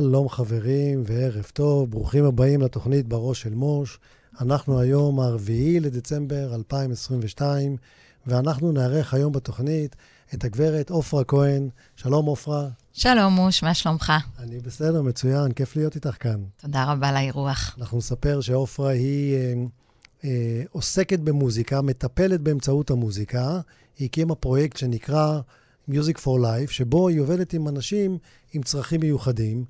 שלום חברים וערב טוב, ברוכים הבאים לתוכנית בראש של מוש. אנחנו היום ה-4 לדצמבר 2022, ואנחנו נארח היום בתוכנית את הגברת עופרה כהן. שלום עופרה. שלום מוש, מה שלומך? אני בסדר, מצוין, כיף להיות איתך כאן. תודה רבה על האירוח. אנחנו נספר שעופרה היא אה, אה, עוסקת במוזיקה, מטפלת באמצעות המוזיקה. היא הקימה פרויקט שנקרא Music for Life, שבו היא עובדת עם אנשים עם צרכים מיוחדים,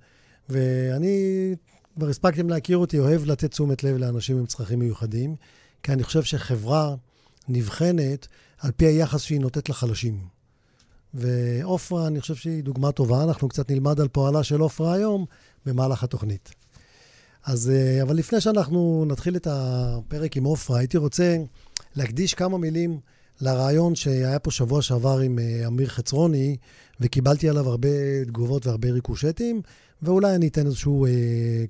ואני, כבר הספקתם להכיר אותי, אוהב לתת תשומת לב לאנשים עם צרכים מיוחדים, כי אני חושב שחברה נבחנת על פי היחס שהיא נותנת לחלשים. ועופרה, אני חושב שהיא דוגמה טובה, אנחנו קצת נלמד על פועלה של עופרה היום במהלך התוכנית. אז, אה, אבל לפני שאנחנו נתחיל את הפרק עם עופרה, הייתי רוצה להקדיש כמה מילים לרעיון שהיה פה שבוע שעבר עם אה, אמיר חצרוני, וקיבלתי עליו הרבה תגובות והרבה ריקושטים, ואולי אני אתן איזשהו אה,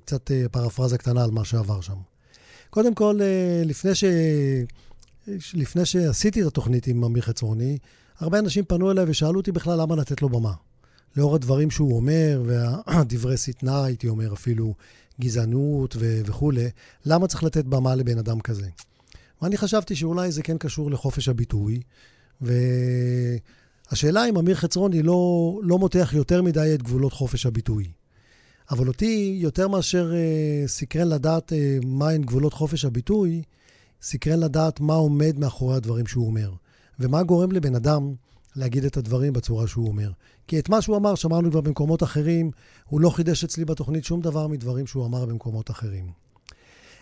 קצת אה, פרפרזה קטנה על מה שעבר שם. קודם כל, אה, לפני, ש... לפני שעשיתי את התוכנית עם אמיר חצרוני, הרבה אנשים פנו אליי ושאלו אותי בכלל למה לתת לו במה. לאור הדברים שהוא אומר, והדברי שטנה, הייתי אומר אפילו, גזענות ו- וכולי, למה צריך לתת במה לבן אדם כזה? ואני חשבתי שאולי זה כן קשור לחופש הביטוי, והשאלה אם אמיר חצרוני לא, לא מותח יותר מדי את גבולות חופש הביטוי. אבל אותי, יותר מאשר uh, סקרן לדעת uh, מהן גבולות חופש הביטוי, סקרן לדעת מה עומד מאחורי הדברים שהוא אומר, ומה גורם לבן אדם להגיד את הדברים בצורה שהוא אומר. כי את מה שהוא אמר שמענו כבר במקומות אחרים, הוא לא חידש אצלי בתוכנית שום דבר מדברים שהוא אמר במקומות אחרים.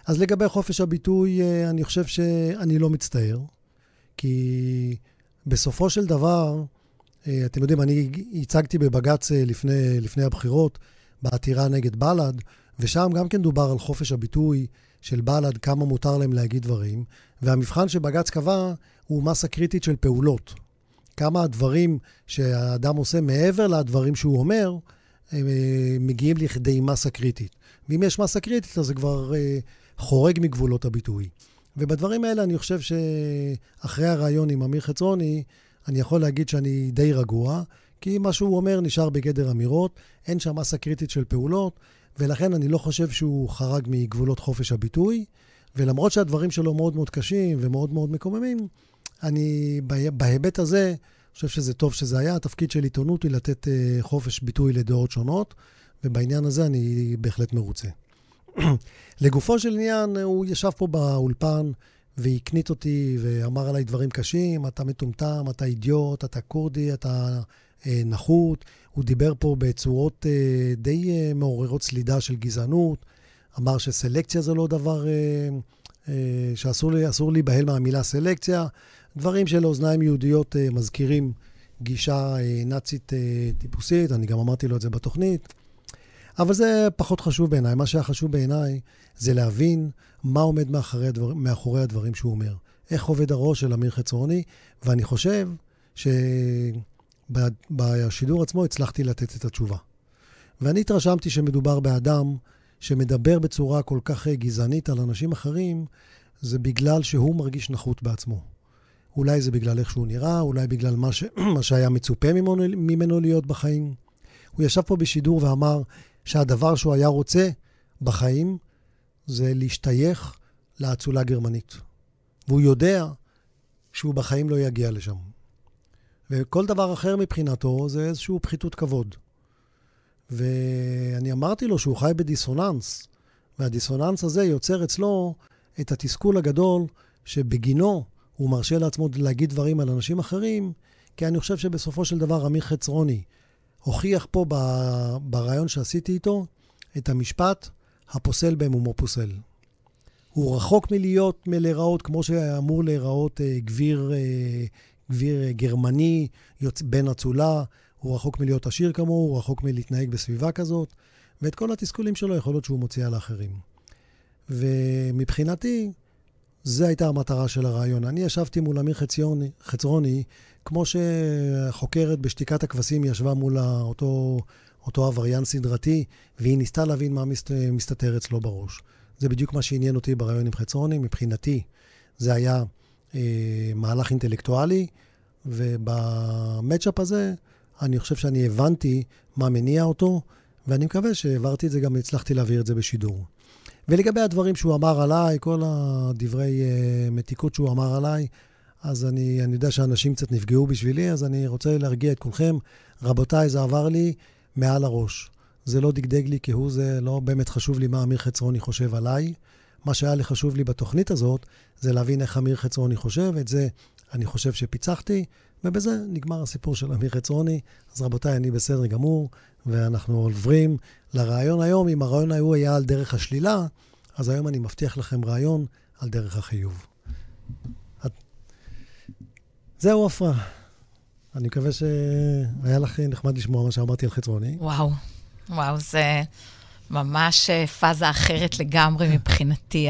אז לגבי חופש הביטוי, אה, אני חושב שאני לא מצטער, כי בסופו של דבר, אה, אתם יודעים, אני הצגתי בבג"ץ אה, לפני, לפני הבחירות, בעתירה נגד בל"ד, ושם גם כן דובר על חופש הביטוי של בל"ד, כמה מותר להם להגיד דברים, והמבחן שבג"ץ קבע הוא מסה קריטית של פעולות. כמה הדברים שהאדם עושה מעבר לדברים שהוא אומר, הם מגיעים לכדי מסה קריטית. ואם יש מסה קריטית, אז זה כבר חורג מגבולות הביטוי. ובדברים האלה אני חושב שאחרי הרעיון עם אמיר חצרוני, אני יכול להגיד שאני די רגוע, כי מה שהוא אומר נשאר בגדר אמירות, אין שם מסה קריטית של פעולות, ולכן אני לא חושב שהוא חרג מגבולות חופש הביטוי, ולמרות שהדברים שלו מאוד מאוד קשים ומאוד מאוד מקוממים, אני בהיבט הזה חושב שזה טוב שזה היה. התפקיד של עיתונות היא לתת אה, חופש ביטוי לדעות שונות, ובעניין הזה אני בהחלט מרוצה. לגופו של עניין, הוא ישב פה באולפן והקנית אותי ואמר עליי דברים קשים, אתה מטומטם, אתה אידיוט, אתה כורדי, אתה אה, נחות. הוא דיבר פה בצורות אה, די אה, מעוררות סלידה של גזענות. אמר שסלקציה זה לא דבר אה, אה, שאסור להיבהל מהמילה סלקציה. דברים שלאוזניים יהודיות אה, מזכירים גישה אה, נאצית אה, טיפוסית, אני גם אמרתי לו את זה בתוכנית. אבל זה פחות חשוב בעיניי. מה שהיה חשוב בעיניי זה להבין מה עומד מאחורי, הדבר, מאחורי הדברים שהוא אומר. איך עובד הראש של אמיר חצרוני, ואני חושב שבשידור עצמו הצלחתי לתת את התשובה. ואני התרשמתי שמדובר באדם שמדבר בצורה כל כך גזענית על אנשים אחרים, זה בגלל שהוא מרגיש נחות בעצמו. אולי זה בגלל איך שהוא נראה, אולי בגלל מה, ש... מה שהיה מצופה ממנו, ממנו להיות בחיים. הוא ישב פה בשידור ואמר, שהדבר שהוא היה רוצה בחיים זה להשתייך לאצולה גרמנית. והוא יודע שהוא בחיים לא יגיע לשם. וכל דבר אחר מבחינתו זה איזושהי פחיתות כבוד. ואני אמרתי לו שהוא חי בדיסוננס, והדיסוננס הזה יוצר אצלו את התסכול הגדול שבגינו הוא מרשה לעצמו להגיד דברים על אנשים אחרים, כי אני חושב שבסופו של דבר אמיר חצרוני, הוכיח פה ברעיון שעשיתי איתו את המשפט, הפוסל במומו פוסל. הוא רחוק מלהיות, מלהיראות כמו שאמור להיראות אה, גביר, אה, גביר אה, גרמני, יוצ... בן אצולה, הוא רחוק מלהיות עשיר כמוהו, הוא רחוק מלהתנהג בסביבה כזאת, ואת כל התסכולים שלו יכול להיות שהוא מוציא על האחרים. ומבחינתי, זו הייתה המטרה של הרעיון. אני ישבתי מול אמיר חציוני, חצרוני, כמו שחוקרת בשתיקת הכבשים ישבה מול אותו, אותו עבריין סדרתי, והיא ניסתה להבין מה מסת, מסתתר אצלו בראש. זה בדיוק מה שעניין אותי ברעיון עם חצרוני. מבחינתי, זה היה מהלך אינטלקטואלי, ובמצ'אפ הזה, אני חושב שאני הבנתי מה מניע אותו, ואני מקווה שהעברתי את זה, גם הצלחתי להעביר את זה בשידור. ולגבי הדברים שהוא אמר עליי, כל הדברי uh, מתיקות שהוא אמר עליי, אז אני, אני יודע שאנשים קצת נפגעו בשבילי, אז אני רוצה להרגיע את כולכם. רבותיי, זה עבר לי מעל הראש. זה לא דגדג לי כהוא זה, לא באמת חשוב לי מה אמיר חצרוני חושב עליי. מה שהיה לי חשוב לי בתוכנית הזאת, זה להבין איך אמיר חצרוני חושב. את זה אני חושב שפיצחתי, ובזה נגמר הסיפור של אמיר חצרוני. אז רבותיי, אני בסדר גמור, ואנחנו עוברים לרעיון היום. אם הרעיון ההוא היה על דרך השלילה, אז היום אני מבטיח לכם רעיון על דרך החיוב. זהו, עפרה. אני מקווה שהיה לך נחמד לשמוע מה שאמרתי על חצרוני. וואו, וואו, זה ממש אה, פאזה אחרת לגמרי מבחינתי,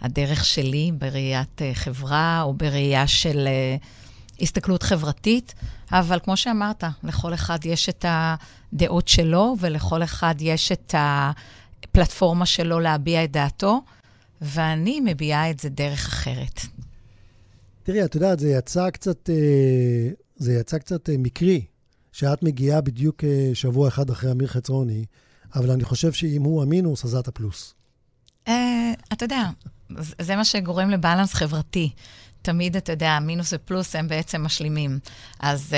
הדרך שלי בראיית אה, חברה או בראייה של אה, הסתכלות חברתית. אבל כמו שאמרת, לכל אחד יש את הדעות שלו, ולכל אחד יש את הפלטפורמה שלו להביע את דעתו, ואני מביעה את זה דרך אחרת. תראי, את יודעת, זה יצא קצת, זה יצא קצת מקרי, שאת מגיעה בדיוק שבוע אחד אחרי אמיר חצרוני, אבל אני חושב שאם הוא המינוס, אז את הפלוס. אתה יודע, זה מה שגורם לבלנס חברתי. תמיד, אתה יודע, מינוס ופלוס הם בעצם משלימים. אז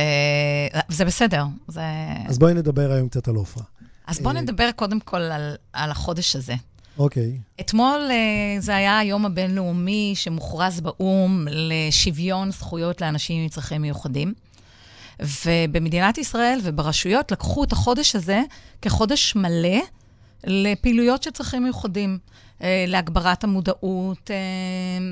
זה בסדר. זה... אז בואי נדבר היום קצת על עופרה. אז בואי נדבר קודם כל על, על החודש הזה. אוקיי. Okay. אתמול uh, זה היה היום הבינלאומי שמוכרז באו"ם לשוויון זכויות לאנשים עם צרכים מיוחדים. ובמדינת ישראל וברשויות לקחו את החודש הזה כחודש מלא לפעילויות של צרכים מיוחדים. אה, להגברת המודעות. אה,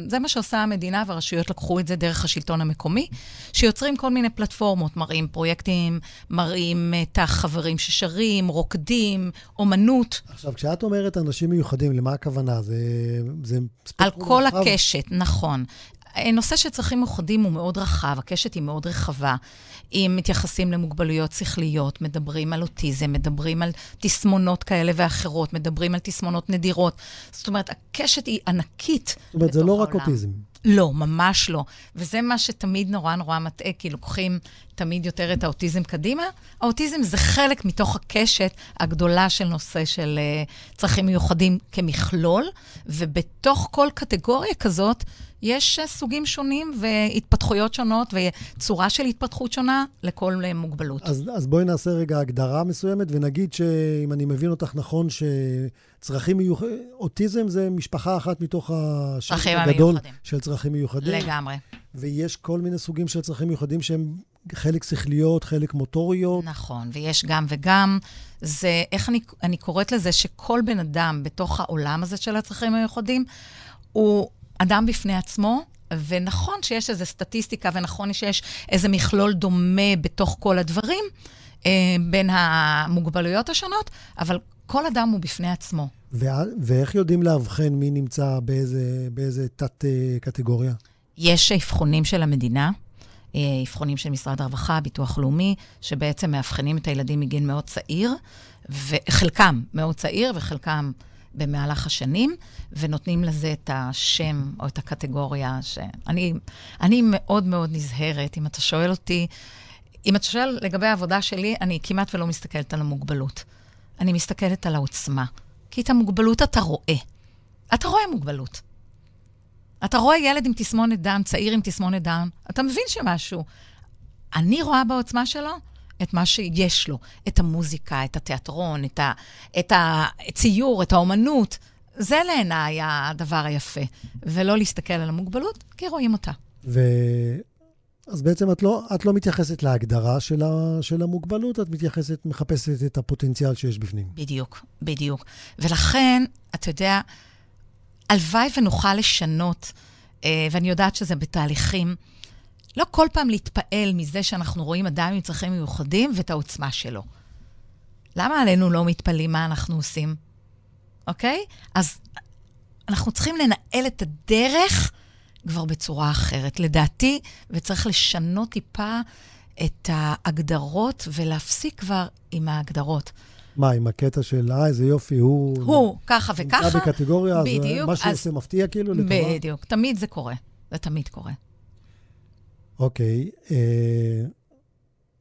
זה מה שעושה המדינה, והרשויות לקחו את זה דרך השלטון המקומי, שיוצרים כל מיני פלטפורמות, מראים פרויקטים, מראים את החברים ששרים, רוקדים, אומנות. עכשיו, כשאת אומרת אנשים מיוחדים, למה הכוונה? זה, זה על כל רחב? הקשת, נכון. אה, נושא של צרכים מיוחדים הוא מאוד רחב, הקשת היא מאוד רחבה. אם מתייחסים למוגבלויות שכליות, מדברים על אוטיזם, מדברים על תסמונות כאלה ואחרות, מדברים על תסמונות נדירות. זאת אומרת, הקשת היא ענקית זאת אומרת, זה לא רק אוטיזם. לא, ממש לא. וזה מה שתמיד נורא נורא מטעה, כי לוקחים תמיד יותר את האוטיזם קדימה. האוטיזם זה חלק מתוך הקשת הגדולה של נושא של uh, צרכים מיוחדים כמכלול, ובתוך כל קטגוריה כזאת, יש uh, סוגים שונים והתפתחויות שונות וצורה של התפתחות שונה לכל uh, מוגבלות. אז, אז בואי נעשה רגע הגדרה מסוימת ונגיד שאם אני מבין אותך נכון, שצרכים מיוחדים, אוטיזם זה משפחה אחת מתוך השקט הגדול של צרכים מיוחדים. לגמרי. ויש כל מיני סוגים של צרכים מיוחדים שהם חלק שכליות, חלק מוטוריות. נכון, ויש גם וגם. זה, איך אני, אני קוראת לזה, שכל בן אדם בתוך העולם הזה של הצרכים המיוחדים, הוא אדם בפני עצמו, ונכון שיש איזו סטטיסטיקה, ונכון שיש איזה מכלול דומה בתוך כל הדברים, אה, בין המוגבלויות השונות, אבל כל אדם הוא בפני עצמו. ואיך יודעים לאבחן מי נמצא באיזה, באיזה תת-קטגוריה? יש אבחונים של המדינה, אה, אבחונים של משרד הרווחה, ביטוח לאומי, שבעצם מאבחנים את הילדים מגיל מאוד צעיר, וחלקם מאוד צעיר וחלקם במהלך השנים, ונותנים לזה את השם או את הקטגוריה שאני אני מאוד מאוד נזהרת. אם אתה שואל אותי, אם אתה שואל לגבי העבודה שלי, אני כמעט ולא מסתכלת על המוגבלות. אני מסתכלת על העוצמה. כי את המוגבלות אתה רואה. אתה רואה מוגבלות. אתה רואה ילד עם תסמונת דאון, צעיר עם תסמונת דאון, אתה מבין שמשהו. אני רואה בעוצמה שלו את מה שיש לו, את המוזיקה, את התיאטרון, את, ה, את הציור, את האומנות. זה לעיניי הדבר היפה, ולא להסתכל על המוגבלות, כי רואים אותה. ו... אז בעצם את לא, את לא מתייחסת להגדרה של, ה, של המוגבלות, את מתייחסת, מחפשת את הפוטנציאל שיש בפנים. בדיוק, בדיוק. ולכן, אתה יודע, הלוואי ונוכל לשנות, אה, ואני יודעת שזה בתהליכים, לא כל פעם להתפעל מזה שאנחנו רואים אדם עם צרכים מיוחדים ואת העוצמה שלו. למה עלינו לא מתפלאים מה אנחנו עושים? אוקיי? אז אנחנו צריכים לנהל את הדרך כבר בצורה אחרת, לדעתי, וצריך לשנות טיפה את ההגדרות ולהפסיק כבר עם ההגדרות. מה, עם הקטע של, אה, איזה יופי, הוא... הוא, ככה וככה. נמצא בקטגוריה, בדיוק. אז מה שהוא עושה מפתיע כאילו לטובה? בדיוק, תמיד זה קורה. זה תמיד קורה. אוקיי. אה,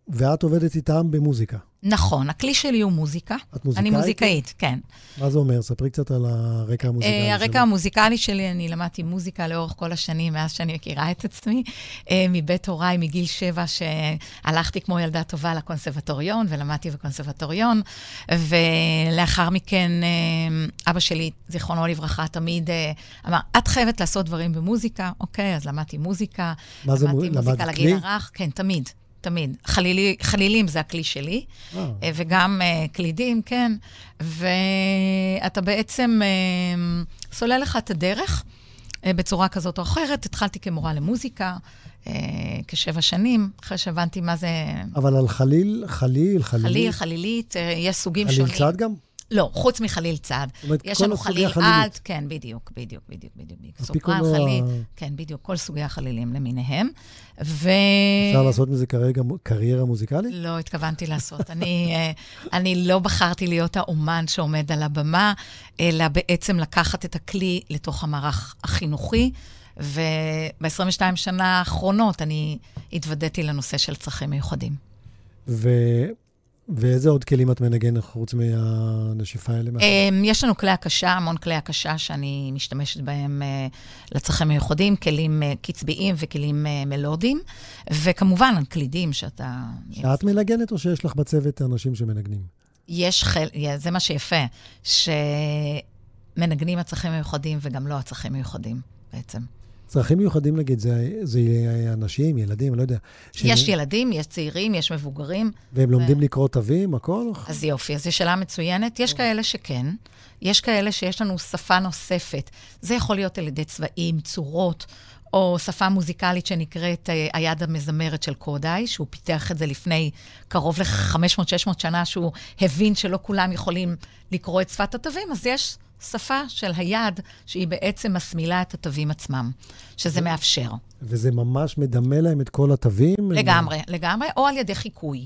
ואת עובדת איתם במוזיקה. נכון, הכלי שלי הוא מוזיקה. את מוזיקאית? אני מוזיקאית, כן. מה זה אומר? ספרי קצת על הרקע המוזיקלי Uh, הרקע המוזיקלי שלי, אני למדתי מוזיקה לאורך כל השנים, מאז שאני מכירה את עצמי, uh, מבית הוריי, מגיל שבע, שהלכתי כמו ילדה טובה לקונסרבטוריון, ולמדתי בקונסרבטוריון, ולאחר מכן, uh, אבא שלי, זיכרונו לברכה, תמיד אמר, את חייבת לעשות דברים במוזיקה, אוקיי, אז למדתי מוזיקה. מה זה, למדתי למדת מוזיקה? לגיל הרך, כן, תמיד. תמיד. חלילי, חלילים זה הכלי שלי, אה. אה, וגם אה, קלידים, כן. ואתה בעצם אה, סולל לך את הדרך אה, בצורה כזאת או אחרת. התחלתי כמורה למוזיקה אה, כשבע שנים, אחרי שהבנתי מה זה אבל על חליל, חליל, חלילי. חליל, חלילית, אה, יש סוגים חליל שונים. צד גם? לא, חוץ מחליל צד. אומרת, יש לנו חליל. אלט, כן, בדיוק, בדיוק, בדיוק, בדיוק, סופרן, חליל, כן, בדיוק, כל סוגי החלילים למיניהם. ו... אפשר לעשות מזה כרגע קריירה מוזיקלית? לא התכוונתי לעשות. אני, אה, אני לא בחרתי להיות האומן שעומד על הבמה, אלא בעצם לקחת את הכלי לתוך המערך החינוכי, וב-22 שנה האחרונות אני התוודעתי לנושא של צרכים מיוחדים. ואיזה עוד כלים את מנגנת חוץ מהנשיפה האלה? אמ, יש לנו כלי הקשה, המון כלי הקשה שאני משתמשת בהם אה, לצרכים מיוחדים, כלים אה, קצביים וכלים אה, מלודיים, וכמובן, הקלידים שאתה... שאת מנגנת או שיש לך בצוות אנשים שמנגנים? יש חל... זה מה שיפה, שמנגנים הצרכים מיוחדים וגם לא הצרכים מיוחדים בעצם. צרכים מיוחדים, נגיד, זה, זה אנשים, ילדים, לא יודע. יש ילדים, יש צעירים, יש מבוגרים. והם לומדים לקרוא תווים, הכל? אז יופי, אז זו שאלה מצוינת. יש כאלה שכן, יש כאלה שיש לנו שפה נוספת. זה יכול להיות על ידי צבעים, צורות, או שפה מוזיקלית שנקראת אה, היד המזמרת של קודאי, שהוא פיתח את זה לפני קרוב ל-500-600 שנה, שהוא הבין שלא כולם יכולים לקרוא את שפת התווים, אז יש שפה של היד, שהיא בעצם מסמילה את התווים עצמם, שזה מאפשר. וזה ממש מדמה להם את כל התווים? לגמרי, לגמרי, או על ידי חיקוי,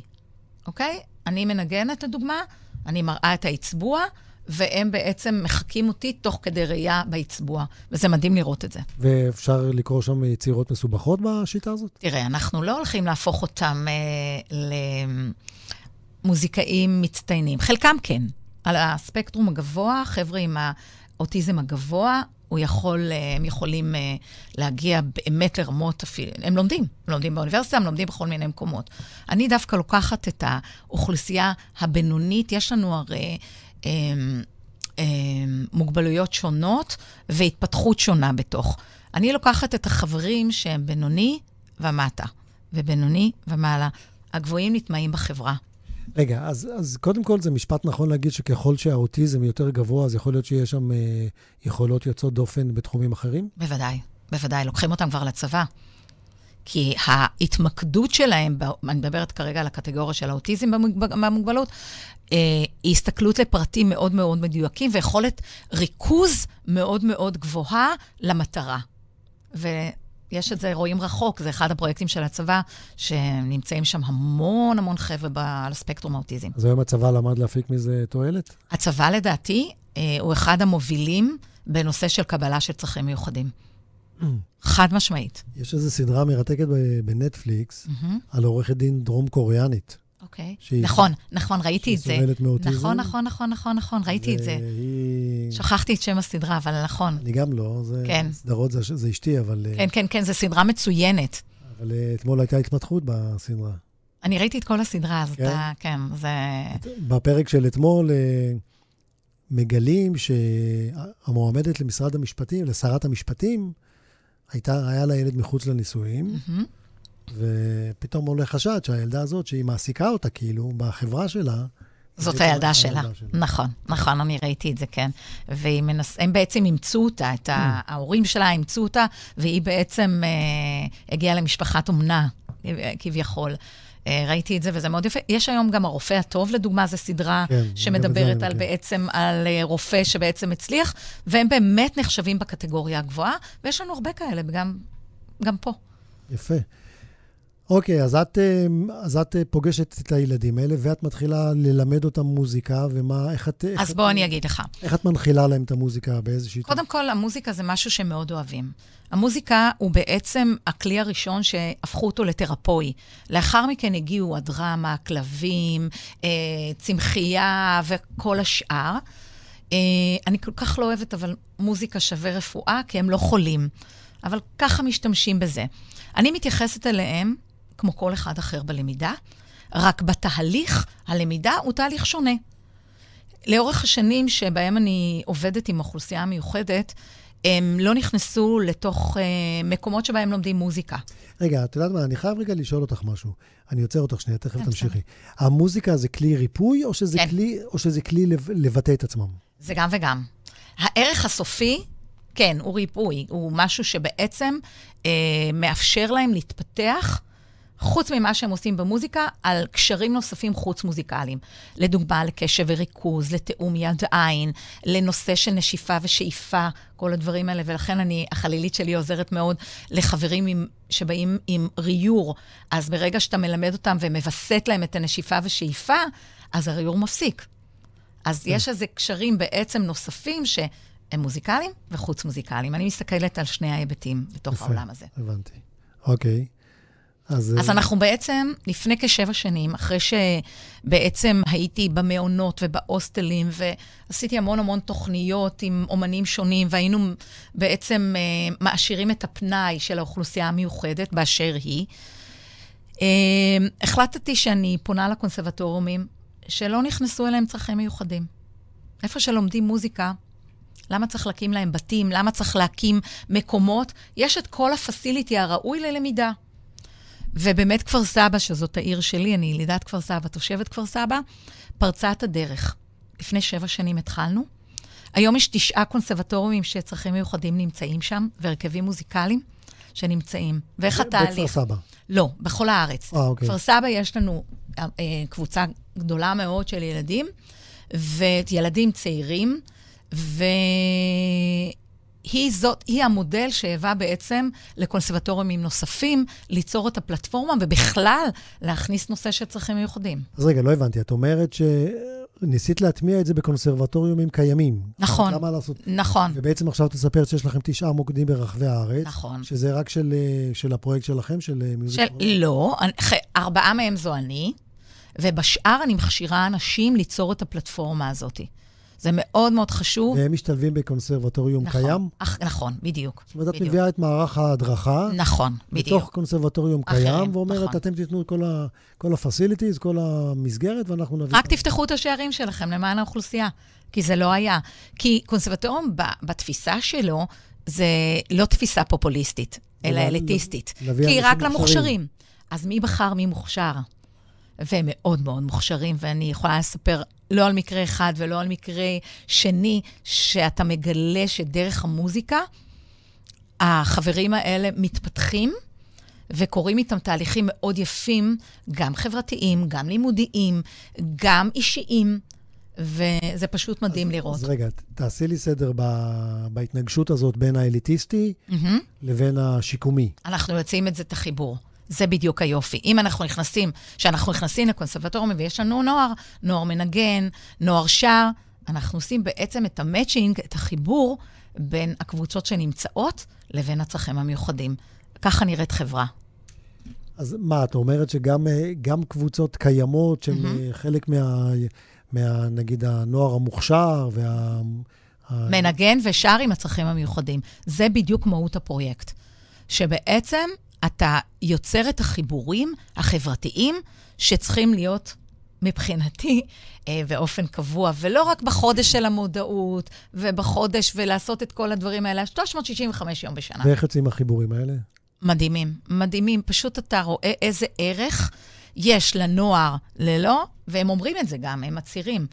אוקיי? אני מנגנת, לדוגמה, אני מראה את האצבוע, והם בעצם מחקים אותי תוך כדי ראייה באצבוע, וזה מדהים לראות את זה. ואפשר לקרוא שם יצירות מסובכות בשיטה הזאת? תראה, אנחנו לא הולכים להפוך אותם אה, למוזיקאים מצטיינים. חלקם כן. על הספקטרום הגבוה, חבר'ה עם האוטיזם הגבוה, הוא יכול, הם יכולים להגיע באמת לרמות אפילו, הם לומדים, הם לומדים באוניברסיטה, הם לומדים בכל מיני מקומות. אני דווקא לוקחת את האוכלוסייה הבינונית, יש לנו הרי הם, הם, מוגבלויות שונות והתפתחות שונה בתוך. אני לוקחת את החברים שהם בינוני ומטה, ובינוני ומעלה. הגבוהים נטמעים בחברה. רגע, אז, אז קודם כל זה משפט נכון להגיד שככל שהאוטיזם יותר גבוה, אז יכול להיות שיש שם אה, יכולות יוצאות דופן בתחומים אחרים? בוודאי, בוודאי. לוקחים אותם כבר לצבא. כי ההתמקדות שלהם, אני מדברת כרגע על הקטגוריה של האוטיזם במוגבלות, אה, היא הסתכלות לפרטים מאוד מאוד מדויקים ויכולת ריכוז מאוד מאוד גבוהה למטרה. ויש את זה, רואים רחוק, זה אחד הפרויקטים של הצבא, שנמצאים שם המון המון חבר'ה על הספקטרום האוטיזם. אז היום הצבא למד להפיק מזה תועלת? הצבא, לדעתי, אה, הוא אחד המובילים בנושא של קבלה של צרכים מיוחדים. חד משמעית. יש איזו סדרה מרתקת בנטפליקס mm-hmm. על עורכת דין דרום קוריאנית. אוקיי. Okay. נכון, נכון, ראיתי את זה. שהיא סובלת מאוטיזם. נכון, נכון, נכון, נכון, נכון, ראיתי את זה. והיא... שכחתי את שם הסדרה, אבל נכון. אני גם לא, זה... כן. סדרות זה, זה אשתי, אבל... כן, כן, כן, זו סדרה מצוינת. אבל אתמול הייתה התמתחות בסדרה. אני ראיתי את כל הסדרה, אז כן? אתה, כן, זה... בפרק של אתמול מגלים שהמועמדת למשרד המשפטים, לשרת המשפטים, הייתה, היה לה ילד מחוץ לנישואים, mm-hmm. ופתאום עולה חשד שהילדה הזאת, שהיא מעסיקה אותה כאילו בחברה שלה, זאת הילדה שלה. שלה. נכון, נכון, אני ראיתי את זה, כן. והם מנס... בעצם אימצו אותה, את ההורים שלה אימצו אותה, והיא בעצם אה, הגיעה למשפחת אומנה, כביכול. ראיתי את זה, וזה מאוד יפה. יש היום גם הרופא הטוב, לדוגמה, זו סדרה כן, שמדברת על כן. בעצם על רופא שבעצם הצליח, והם באמת נחשבים בקטגוריה הגבוהה, ויש לנו הרבה כאלה, גם, גם פה. יפה. אוקיי, אז את, אה, אז את אה, פוגשת את הילדים האלה, ואת מתחילה ללמד אותם מוזיקה, ומה, איך את... אז איך בוא את, אני אגיד לך. איך את מנחילה להם את המוזיקה באיזושהי... קודם כל, המוזיקה זה משהו שמאוד אוהבים. המוזיקה הוא בעצם הכלי הראשון שהפכו אותו לתרפוי. לאחר מכן הגיעו הדרמה, הכלבים, אה, צמחייה וכל השאר. אה, אני כל כך לא אוהבת, אבל מוזיקה שווה רפואה, כי הם לא חולים. אבל ככה משתמשים בזה. אני מתייחסת אליהם כמו כל אחד אחר בלמידה, רק בתהליך הלמידה הוא תהליך שונה. לאורך השנים שבהם אני עובדת עם אוכלוסייה מיוחדת, הם לא נכנסו לתוך אה, מקומות שבהם לומדים מוזיקה. רגע, את יודעת מה, אני חייב רגע לשאול אותך משהו. אני עוצר אותך שנייה, תכף תמשיכי. המוזיקה זה כלי ריפוי, או שזה כן. כלי, או שזה כלי לב- לבטא את עצמם? זה גם וגם. הערך הסופי, כן, הוא ריפוי. הוא משהו שבעצם אה, מאפשר להם להתפתח, חוץ ממה שהם עושים במוזיקה, על קשרים נוספים חוץ-מוזיקליים. לדוגמה, לקשב וריכוז, לתיאום יד עין, לנושא של נשיפה ושאיפה, כל הדברים האלה. ולכן אני, החלילית שלי עוזרת מאוד לחברים עם, שבאים עם ריור. אז ברגע שאתה מלמד אותם ומווסת להם את הנשיפה ושאיפה, אז הריור מפסיק. אז יש איזה קשרים בעצם נוספים שהם מוזיקליים וחוץ מוזיקליים. אני מסתכלת על שני ההיבטים בתוך יפה. העולם הזה. הבנתי. אוקיי. אז... אז אה, אנחנו בעצם, לפני כשבע שנים, אחרי שבעצם הייתי במעונות ובהוסטלים, ועשיתי המון המון תוכניות עם אומנים שונים, והיינו בעצם אה, מעשירים את הפנאי של האוכלוסייה המיוחדת באשר היא, אה, החלטתי שאני פונה לקונסרבטוריומים שלא נכנסו אליהם צרכים מיוחדים. איפה שלומדים מוזיקה, למה צריך להקים להם בתים? למה צריך להקים מקומות? יש את כל הפסיליטי הראוי ללמידה. ובאמת כפר סבא, שזאת העיר שלי, אני ילידת כפר סבא, תושבת כפר סבא, פרצה את הדרך. לפני שבע שנים התחלנו. היום יש תשעה קונסרבטוריונים שצרכים מיוחדים נמצאים שם, והרכבים מוזיקליים שנמצאים. ואיך בכפר התהליך? סבא. לא, בכל הארץ. אה, אוקיי. כפר סבא יש לנו אה, קבוצה גדולה מאוד של ילדים, וילדים צעירים, והיא זאת, היא המודל שהיווה בעצם לקונסרבטוריונים נוספים ליצור את הפלטפורמה, ובכלל להכניס נושא של צרכים מיוחדים. אז רגע, לא הבנתי. את אומרת שניסית להטמיע את זה בקונסרבטוריומים קיימים. נכון. למה לעשות... נכון, ובעצם עכשיו את מספרת שיש לכם תשעה מוקדים ברחבי הארץ. נכון. שזה רק של, אה, של הפרויקט שלכם, של אה, מיוזיק? של, לא, אני- ח- ארבעה מהם זו אני, ובשאר אני מכשירה אנשים ליצור את הפלטפורמה הזאת. זה מאוד מאוד חשוב. והם משתלבים בקונסרבטוריום נכון, קיים? אח, נכון, בדיוק. זאת אומרת, את. מביאה את מערך ההדרכה נכון, בדיוק. בתוך קונסרבטוריום אחרים, קיים, ואומרת, נכון. אתם תיתנו את כל ה- כל ה-facilities, כל המסגרת, ואנחנו נביא... רק תפתחו את השערים שלכם למען האוכלוסייה, כי זה לא היה. כי קונסרבטוריום ב- בתפיסה שלו, זה לא תפיסה פופוליסטית, אלא לב- אליטיסטית. כי רק למוכשרים. אז מי בחר מי מוכשר? והם מאוד מאוד מוכשרים, ואני יכולה לספר לא על מקרה אחד ולא על מקרה שני, שאתה מגלה שדרך המוזיקה, החברים האלה מתפתחים, וקורים איתם תהליכים מאוד יפים, גם חברתיים, גם לימודיים, גם אישיים, וזה פשוט מדהים לראות. אז רגע, תעשי לי סדר ב- בהתנגשות הזאת בין האליטיסטי מהמם. לבין השיקומי. אנחנו יוצאים את זה, את החיבור. זה בדיוק היופי. אם אנחנו נכנסים, כשאנחנו נכנסים לקונסרבטוריום ויש לנו נוער, נוער מנגן, נוער שר, אנחנו עושים בעצם את המצ'ינג, את החיבור בין הקבוצות שנמצאות לבין הצרכים המיוחדים. ככה נראית חברה. אז מה, את אומרת שגם אה, קבוצות קיימות מהמם. אה, חלק מה, מה, נגיד, הנוער המוכשר וה... מנגן ושר עם הצרכים המיוחדים. זה בדיוק מהות הפרויקט. שבעצם אתה יוצר את החיבורים החברתיים שצריכים להיות, מבחינתי, אה, באופן קבוע, ולא רק בחודש של המודעות, ובחודש, ולעשות את כל הדברים האלה, 365 יום בשנה. ואיך יוצאים החיבורים האלה? מדהימים, מדהימים. פשוט אתה רואה איזה ערך יש לנוער ללא, והם אומרים את זה גם, הם מצהירים.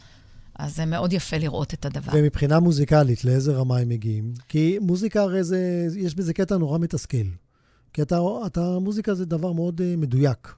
אז זה מאוד יפה לראות את הדבר. ומבחינה מוזיקלית, לאיזה רמה הם מגיעים? כי מוזיקה הרי זה, יש בזה קטע נורא מתסכל. כי אתה, אתה, מוזיקה זה דבר מאוד uh, מדויק.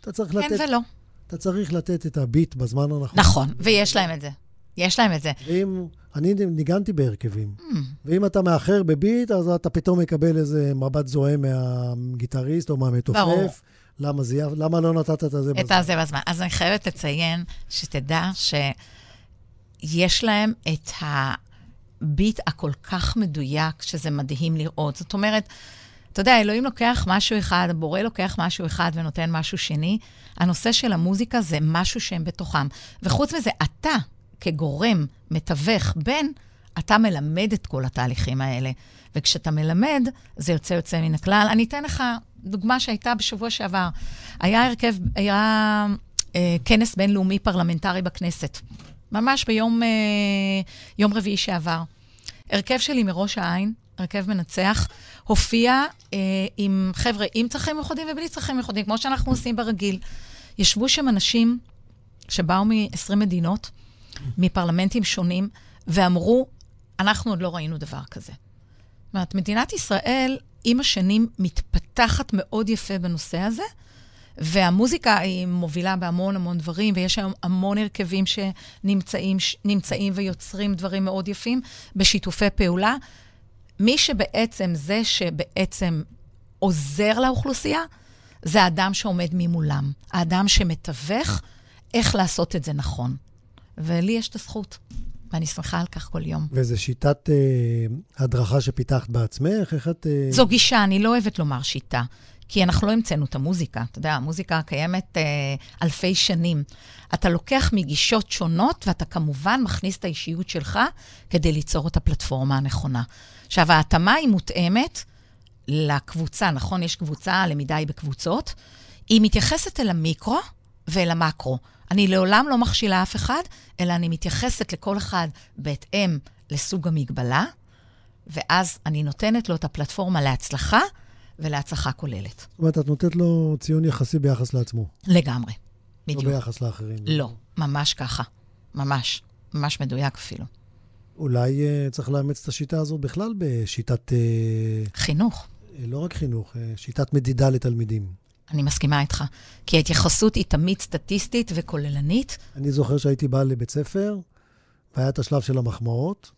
אתה צריך כן לתת, ולא. אתה צריך לתת את הביט בזמן הנכון. נכון, ויש להם את זה. יש להם את זה. ואם, אני ניגנתי בהרכבים, Mm, ואם אתה מאחר בביט, אז אתה פתאום מקבל איזה מבט זוהה מהגיטריסט או ברור. מהמתופף. למה, זה, למה לא נתת את זה את בזמן? הזה בזמן. אז אני חייבת לציין, שתדע שיש להם את הביט הכל כך מדויק, שזה מדהים לראות. זאת אומרת, אתה יודע, אלוהים לוקח משהו אחד, הבורא לוקח משהו אחד ונותן משהו שני. הנושא של המוזיקה זה משהו שהם בתוכם. וחוץ מזה, אתה, כגורם, מתווך בין, אתה מלמד את כל התהליכים האלה. וכשאתה מלמד, זה יוצא יוצא מן הכלל. אני אתן לך דוגמה שהייתה בשבוע שעבר. היה הרכב, היה אה, כנס בינלאומי פרלמנטרי בכנסת, ממש ביום אה, רביעי שעבר. הרכב שלי מראש העין, הרכב מנצח, הופיע אה, עם חבר'ה עם צרכים מיוחדים ובלי צרכים מיוחדים, כמו שאנחנו עושים ברגיל. ישבו שם אנשים שבאו מ-20 מדינות, מפרלמנטים שונים, ואמרו, אנחנו עוד לא ראינו דבר כזה. זאת אומרת, מדינת ישראל עם השנים מתפתחת מאוד יפה בנושא הזה, והמוזיקה היא מובילה בהמון המון דברים, ויש היום המון הרכבים שנמצאים נמצאים ויוצרים דברים מאוד יפים בשיתופי פעולה. מי שבעצם, זה שבעצם עוזר לאוכלוסייה, זה האדם שעומד ממולם, האדם שמתווך איך לעשות את זה נכון. ולי יש את הזכות, ואני שמחה על כך כל יום. וזו שיטת אה, הדרכה שפיתחת בעצמך? איך את... אה... זו גישה, אני לא אוהבת לומר שיטה, כי אנחנו לא המצאנו את המוזיקה. אתה יודע, המוזיקה קיימת אה, אלפי שנים. אתה לוקח מגישות שונות, ואתה כמובן מכניס את האישיות שלך כדי ליצור את הפלטפורמה הנכונה. עכשיו, ההתאמה היא מותאמת לקבוצה, נכון? יש קבוצה, הלמידה היא בקבוצות. היא מתייחסת אל המיקרו ואל המקרו. אני לעולם לא מכשילה אף אחד, אלא אני מתייחסת לכל אחד בהתאם לסוג המגבלה, ואז אני נותנת לו את הפלטפורמה להצלחה ולהצלחה כוללת. זאת אומרת, את נותנת לו ציון יחסי ביחס לעצמו. לגמרי, בדיוק. לא ביחס לאחרים. לא, ממש ככה. ממש. ממש מדויק אפילו. אולי uh, צריך לאמץ את השיטה הזאת בכלל בשיטת... Uh, חינוך. לא רק חינוך, uh, שיטת מדידה לתלמידים. אני מסכימה איתך. כי ההתייחסות היא תמיד סטטיסטית וכוללנית. אני זוכר שהייתי בא לבית ספר, והיה את השלב של המחמאות.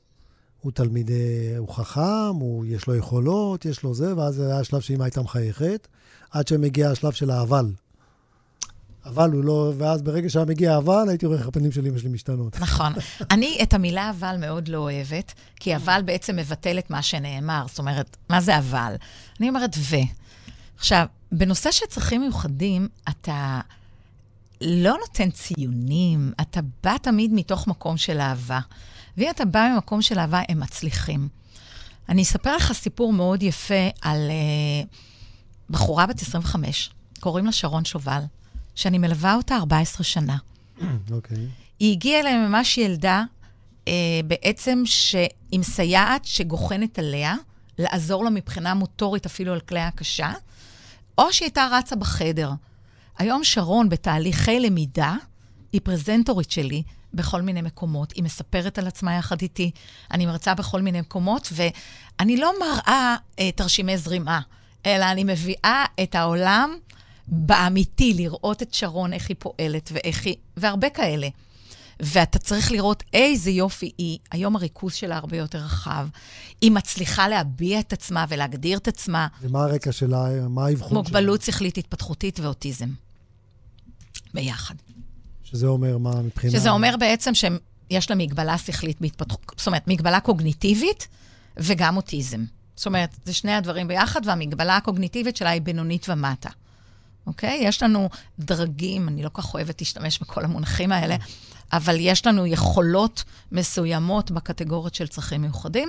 הוא תלמיד, הוא חכם, הוא, יש לו יכולות, יש לו זה, ואז היה השלב שאמא הייתה מחייכת, עד שמגיע השלב של האבל. אבל הוא לא, ואז ברגע שהיה מגיע אבל, הייתי רואה איך הפנים של אמא שלי משתנות. נכון. אני את המילה אבל מאוד לא אוהבת, כי אבל בעצם מבטל את מה שנאמר. זאת אומרת, מה זה אבל? אני אומרת ו. עכשיו, בנושא של צרכים מיוחדים, אתה לא נותן ציונים, אתה בא תמיד מתוך מקום של אהבה. ואם אתה בא ממקום של אהבה, הם מצליחים. אני אספר לך סיפור מאוד יפה על uh, בחורה בת 25, קוראים לה שרון שובל, שאני מלווה אותה 14 שנה. אוקיי. Okay. היא הגיעה אליי ממש ילדה, uh, בעצם ש... עם סייעת שגוחנת עליה, לעזור לה מבחינה מוטורית אפילו על כלי הקשה, או שהיא הייתה רצה בחדר. היום שרון, בתהליכי למידה, היא פרזנטורית שלי בכל מיני מקומות. היא מספרת על עצמה יחד איתי, אני מרצה בכל מיני מקומות, ואני לא מראה אה, תרשימי זרימה, אלא אני מביאה את העולם באמיתי, לראות את שרון, איך היא פועלת ואיך היא... והרבה כאלה. ואתה צריך לראות איזה יופי היא. היום הריכוז שלה הרבה יותר רחב. היא מצליחה להביע את עצמה ולהגדיר את עצמה. ומה הרקע שלה? מה האבחון שלה? מוגבלות שכלית התפתחותית ואוטיזם. ביחד. שזה אומר מה מבחינה... שזה אומר בעצם שיש לה מגבלה שכלית בהתפתחות, זאת אומרת, מגבלה קוגניטיבית וגם אוטיזם. זאת אומרת, זה שני הדברים ביחד, והמגבלה הקוגניטיבית שלה היא בינונית ומטה. אוקיי? יש לנו דרגים, אני לא כל כך אוהבת להשתמש בכל המונחים האלה, אבל יש לנו יכולות מסוימות בקטגוריות של צרכים מיוחדים,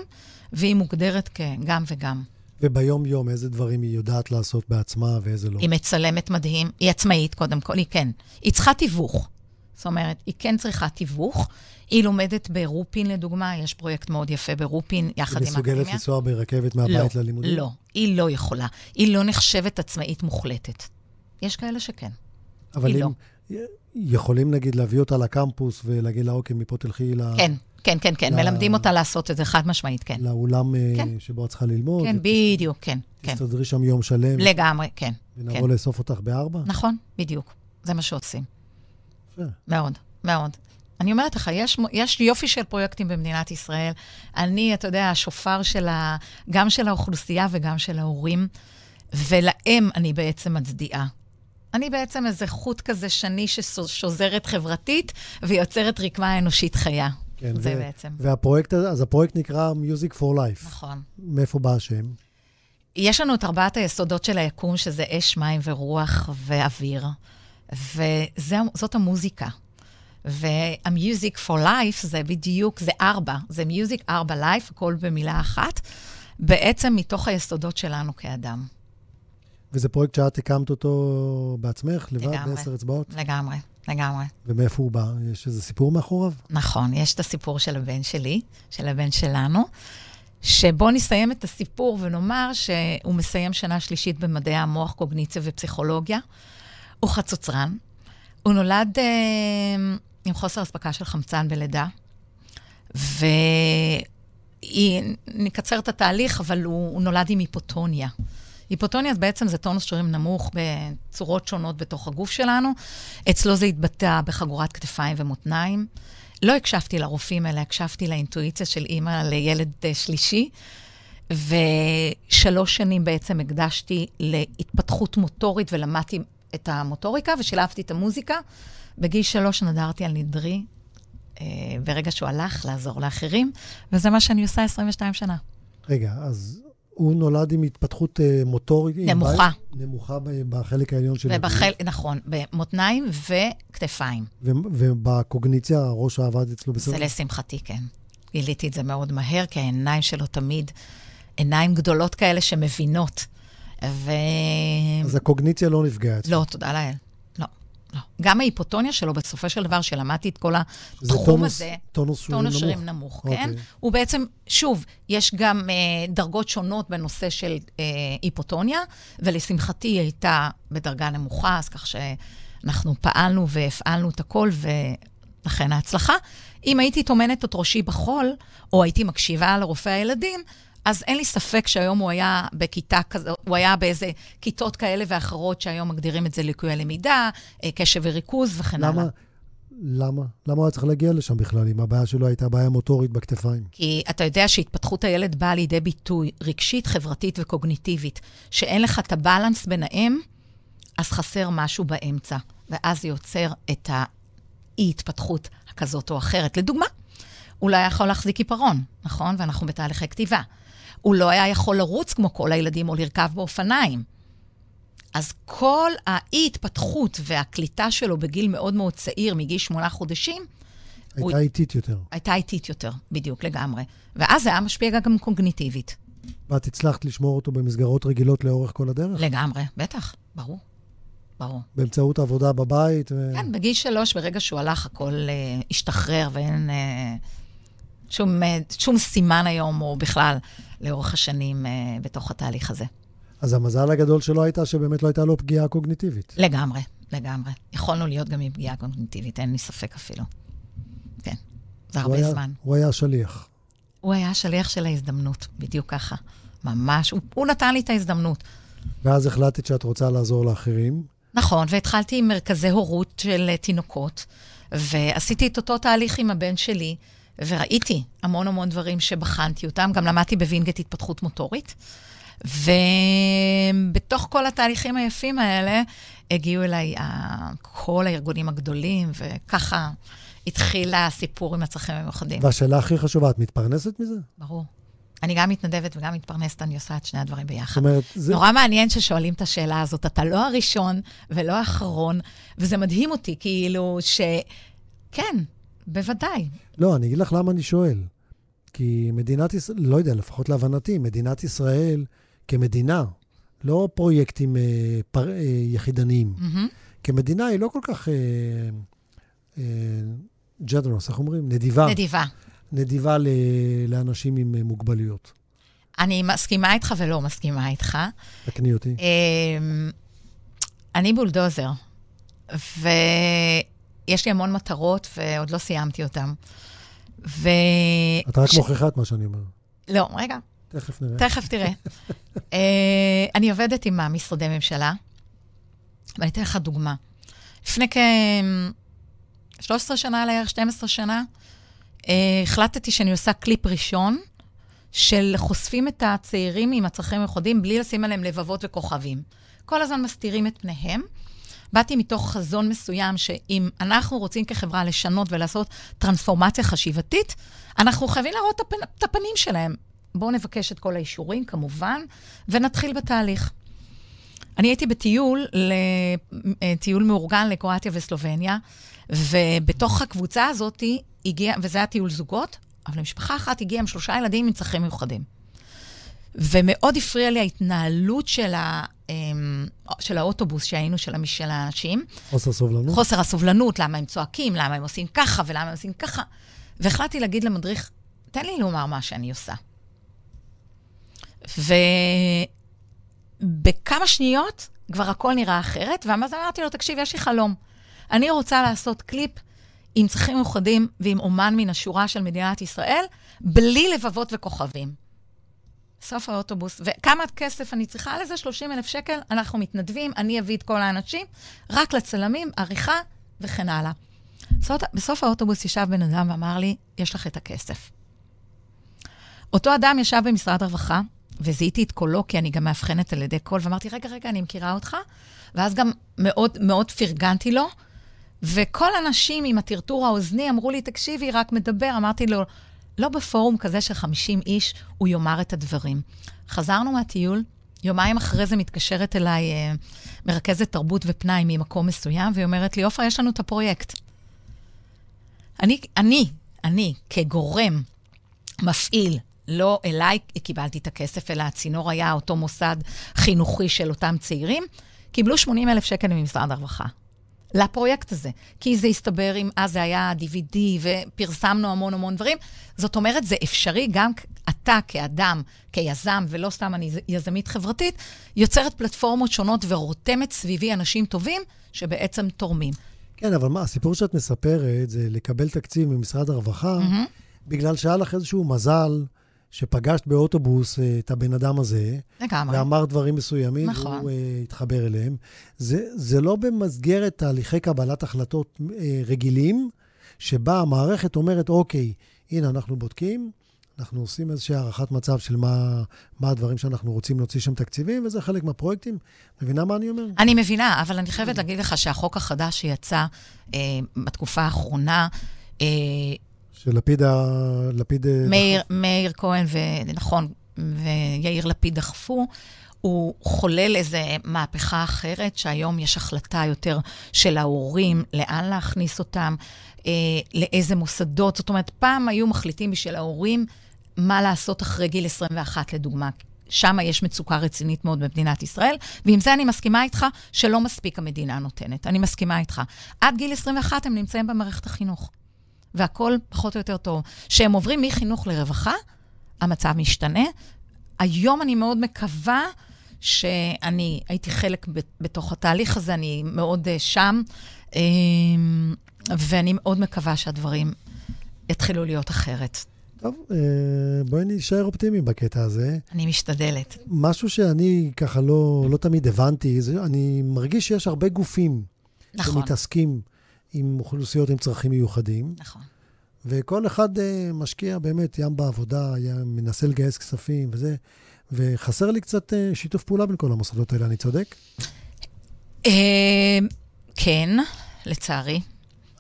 והיא מוגדרת כגם וגם. וביום-יום, איזה דברים היא יודעת לעשות בעצמה ואיזה לא? היא מצלמת מדהים, היא עצמאית קודם כל, היא כן. היא צריכה תיווך. זאת אומרת, היא כן צריכה תיווך. היא לומדת ברופין, לדוגמה, יש פרויקט מאוד יפה ברופין, יחד עם האקדמיה. היא מסוגלת לנסוע ברכבת מהבית לא, ללימודים? לא, היא לא יכולה. היא לא נחשבת עצמאית מוחלטת. יש כאלה שכן. אבל אם לא. יכולים, נגיד, להביא אותה לקמפוס ולהגיד לה, אוקיי, מפה תלכי ל... כן, כן, כן, כן. ל... מלמדים אותה לעשות את זה, חד משמעית, כן. לאולם כן. שבו את צריכה ללמוד. כן, בדיוק, כן, כן. תסתדרי שם יום שלם. לגמרי, כן. ונבוא כן. לאסוף אותך בארבע? נכון, בדיוק. זה מה שעושים. יפה. מאוד, מאוד. אני אומרת לך, יש, יש יופי של פרויקטים במדינת ישראל. אני, אתה יודע, השופר של ה, גם של האוכלוסייה וגם של ההורים, ולהם אני בעצם מצדיעה. אני בעצם איזה חוט כזה שני ששוזרת חברתית ויוצרת רקמה אנושית חיה. כן, זה ו- בעצם. והפרויקט הזה, אז הפרויקקט נקרא Music for Life. נכון. מאיפה בא השם? יש לנו את ארבעת היסודות של היקום, שזה אש, מים ורוח ואוויר, וזאת המוזיקה. וה-Music for Life זה בדיוק, זה ארבע, זה Music, ארבע Life, הכל במילה אחת, בעצם מתוך היסודות שלנו כאדם. וזה פרויקט שאת הקמת אותו בעצמך, לבד, בעשר אצבעות? לגמרי, לגמרי. ומאיפה הוא בא? יש איזה סיפור מאחוריו? נכון, יש את הסיפור של הבן שלי, של הבן שלנו, שבואו נסיים את הסיפור ונאמר שהוא מסיים שנה שלישית במדעי המוח, קוגניציה ופסיכולוגיה. הוא חצוצרן. הוא נולד אה, עם חוסר אספקה של חמצן בלידה, ונקצר את התהליך, אבל הוא, הוא נולד עם היפוטוניה. היפוטוניה בעצם זה טונוס שרירים נמוך בצורות שונות בתוך הגוף שלנו. אצלו זה התבטא בחגורת כתפיים ומותניים. לא הקשבתי לרופאים, אלא הקשבתי לאינטואיציה של אימא לילד אה, שלישי. ושלוש שנים בעצם הקדשתי להתפתחות מוטורית ולמדתי את המוטוריקה ושילבתי את המוזיקה. בגיל שלוש נדרתי על נדרי, אה, ברגע שהוא הלך לעזור לאחרים, וזה מה שאני עושה 22 שנה. רגע, אז הוא נולד עם התפתחות אה, מוטורית. נמוכה. נמוכה בחלק העליון של... ובחל... נכון, במותניים וכתפיים. ו... ובקוגניציה, הראש עבד אצלו בסדר? זה לשמחתי, כן. גיליתי את זה מאוד מהר, כי העיניים שלו תמיד עיניים גדולות כאלה שמבינות. ו... אז הקוגניציה לא אצלו. לא, תודה לאל. לא. גם ההיפוטוניה שלו, בסופו של דבר, שלמדתי את כל התחום הזה, זה טונוס שרירים נמוך. טונוס שרירים נמוך, okay. כן? אוקיי. הוא בעצם, שוב, יש גם אה, דרגות שונות בנושא של אה, היפוטוניה, ולשמחתי היא הייתה בדרגה נמוכה, אז כך שאנחנו פעלנו והפעלנו את הכל, ולכן ההצלחה. אם הייתי טומנת את ראשי בחול, או הייתי מקשיבה לרופא הילדים, אז אין לי ספק שהיום הוא היה בכיתה כזו, הוא היה באיזה כיתות כאלה ואחרות שהיום מגדירים את זה ליקויי למידה, אה, קשב וריכוז וכן הלאה. למה? למה? למה הוא היה צריך להגיע לשם בכלל, אם הבעיה שלו הייתה בעיה מוטורית בכתפיים? כי אתה יודע שהתפתחות הילד באה לידי ביטוי רגשית, חברתית וקוגניטיבית. שאין לך את הבלנס ביניהם, אז חסר משהו באמצע, ואז זה יוצר את האי-התפתחות הכזאת או אחרת. לדוגמה, הוא לא יכול להחזיק עיפרון, נכון? ואנחנו בתהליכי כתיבה. הוא לא היה יכול לרוץ כמו כל הילדים או לרכב באופניים. אז כל האי-התפתחות והקליטה שלו בגיל מאוד מאוד צעיר, מגיל שמונה חודשים, הייתה הוא... איטית יותר. הייתה איטית יותר, בדיוק, לגמרי. ואז זה היה משפיע גם קוגניטיבית. ואת הצלחת לשמור אותו במסגרות רגילות לאורך כל הדרך? לגמרי, בטח, ברור. ברור. באמצעות עבודה בבית? ו... כן, בגיל שלוש, ברגע שהוא הלך, הכל uh, השתחרר ואין uh, שום, uh, שום סימן היום, או בכלל, לאורך השנים uh, בתוך התהליך הזה. אז המזל הגדול שלו הייתה שבאמת לא הייתה לו פגיעה קוגניטיבית. לגמרי, לגמרי. יכולנו להיות גם עם פגיעה קוגניטיבית, אין לי ספק אפילו. כן, זה הרבה היה, זמן. הוא היה שליח. הוא היה שליח של ההזדמנות, בדיוק ככה. ממש, הוא, הוא נתן לי את ההזדמנות. ואז החלטת שאת רוצה לעזור לאחרים. נכון, והתחלתי עם מרכזי הורות של תינוקות, ועשיתי את אותו תהליך עם הבן שלי. וראיתי המון המון דברים שבחנתי אותם, גם למדתי בווינגייט התפתחות מוטורית. ובתוך כל התהליכים היפים האלה, הגיעו אליי כל הארגונים הגדולים, וככה התחיל הסיפור עם הצרכים המיוחדים. והשאלה הכי חשובה, את מתפרנסת מזה? ברור. אני גם מתנדבת וגם מתפרנסת, אני עושה את שני הדברים ביחד. זאת אומרת, זה... נורא מעניין ששואלים את השאלה הזאת. אתה לא הראשון ולא האחרון, וזה מדהים אותי, כאילו, ש... כן, בוודאי. לא, אני אגיד לך למה אני שואל. כי מדינת ישראל, לא יודע, לפחות להבנתי, מדינת ישראל כמדינה, לא פרויקטים אה, פר, אה, יחידניים, mm-hmm. כמדינה היא לא כל כך ג'דרוס, אה, אה, איך אומרים? נדיבה. נדיבה. נדיבה ל, לאנשים עם אה, מוגבלויות. אני מסכימה איתך ולא מסכימה איתך. תקני אותי. אה, אני בולדוזר, ו... יש לי המון מטרות ועוד לא סיימתי אותן. ו... אתה רק ש... מוכיחה את מה שאני אומר. לא, רגע. תכף נראה. תכף תראה. uh, אני עובדת עם משרדי ממשלה, ואני אתן לך דוגמה. לפני 13 שנה לערך, 12 שנה, אה, החלטתי שאני עושה קליפ ראשון, של חושפים את הצעירים עם הצרכים המיוחדים בלי לשים עליהם לבבות וכוכבים. כל הזמן מסתירים את פניהם. באתי מתוך חזון מסוים שאם אנחנו רוצים כחברה לשנות ולעשות טרנספורמציה חשיבתית, אנחנו חייבים להראות את, הפנ... את הפנים שלהם. בואו נבקש את כל האישורים, כמובן, ונתחיל בתהליך. אני הייתי בטיול, טיול מאורגן לקרואטיה וסלובניה, ובתוך הקבוצה הזאת הגיע, וזה היה טיול זוגות, אבל למשפחה אחת הגיעה עם שלושה ילדים עם צרכים מיוחדים. ומאוד הפריע לי ההתנהלות של, ה, אמ, של האוטובוס שהיינו, של, של האנשים. חוסר סובלנות. חוסר הסובלנות, למה הם צועקים, למה הם עושים ככה ולמה הם עושים ככה. והחלטתי להגיד למדריך, תן לי לומר מה שאני עושה. ובכמה שניות כבר הכל נראה אחרת, ואז אמרתי לו, תקשיב, יש לי חלום. אני רוצה לעשות קליפ עם צרכים מיוחדים ועם אומן מן השורה של מדינת ישראל, בלי לבבות וכוכבים. סוף האוטובוס, וכמה כסף אני צריכה לזה? 30 אלף שקל, אנחנו מתנדבים, אני אביא את כל האנשים, רק לצלמים, עריכה וכן הלאה. בסוף, בסוף האוטובוס ישב בן אדם ואמר לי, יש לך את הכסף. אותו אדם ישב במשרד הרווחה, וזיהיתי את קולו, כי אני גם מאבחנת על ידי קול, ואמרתי, רגע, רגע, אני מכירה אותך. ואז גם מאוד מאוד פרגנתי לו, וכל הנשים עם הטרטור האוזני אמרו לי, תקשיבי, רק מדבר. אמרתי לו, לא בפורום כזה של 50 איש, הוא יאמר את הדברים. חזרנו מהטיול, יומיים אחרי זה מתקשרת אליי אה, מרכזת תרבות ופנאי ממקום מסוים, והיא אומרת לי, עופרה, יש לנו את הפרויקט. אני, אני, אני, כגורם מפעיל, לא אליי קיבלתי את הכסף, אלא הצינור היה אותו מוסד חינוכי של אותם צעירים, קיבלו 80 אלף שקל ממשרד הרווחה. לפרויקט הזה. כי זה הסתבר עם, אז זה היה DVD, ופרסמנו המון המון דברים. זאת אומרת, זה אפשרי גם אתה כאדם, כיזם, ולא סתם אני יזמית חברתית, יוצרת פלטפורמות שונות ורותמת סביבי אנשים טובים שבעצם תורמים. כן, אבל מה, הסיפור שאת מספרת זה לקבל תקציב ממשרד הרווחה, mm-hmm. בגלל שהיה לך איזשהו מזל. שפגשת באוטובוס אה, את הבן אדם הזה, לגמרי. ואמר דברים מסוימים, נכון. והוא uh, התחבר אליהם. זה, זה לא במסגרת תהליכי קבלת החלטות uh, רגילים, שבה המערכת אומרת, אוקיי, הנה, אנחנו בודקים, אנחנו עושים איזושהי הערכת מצב של מה, מה הדברים שאנחנו רוצים להוציא שם תקציבים, וזה חלק מהפרויקטים. מבינה מה אני אומר? אני מבינה, אבל אני חייבת להגיד לך שהחוק החדש שיצא אה, בתקופה האחרונה, אה, שלפיד ה... לפיד... אה, מאיר, מאיר כהן, ונכון, ויאיר לפיד דחפו, הוא חולל איזה מהפכה אחרת, שהיום יש החלטה יותר של ההורים, לאן להכניס אותם, אה, לאיזה מוסדות. זאת אומרת, פעם היו מחליטים בשביל ההורים מה לעשות אחרי גיל 21, לדוגמה. שם יש מצוקה רצינית מאוד במדינת ישראל, ועם זה אני מסכימה איתך שלא מספיק המדינה נותנת. אני מסכימה איתך. עד גיל 21 הם נמצאים במערכת החינוך. והכול פחות או יותר טוב. כשהם עוברים מחינוך לרווחה, המצב משתנה. היום אני מאוד מקווה שאני הייתי חלק בתוך התהליך הזה, אני מאוד uh, שם, um, ואני מאוד מקווה שהדברים יתחילו להיות אחרת. טוב, uh, בואי נשאר אופטימיים בקטע הזה. אני משתדלת. משהו שאני ככה לא, לא תמיד הבנתי, זה אני מרגיש שיש הרבה גופים נכון. שמתעסקים עם אוכלוסיות עם צרכים מיוחדים. נכון. וכל אחד uh, משקיע באמת ים בעבודה, מנסה לגייס כספים וזה, וחסר לי קצת uh, שיתוף פעולה בין כל המוסדות האלה, אני צודק? Uh, כן, לצערי.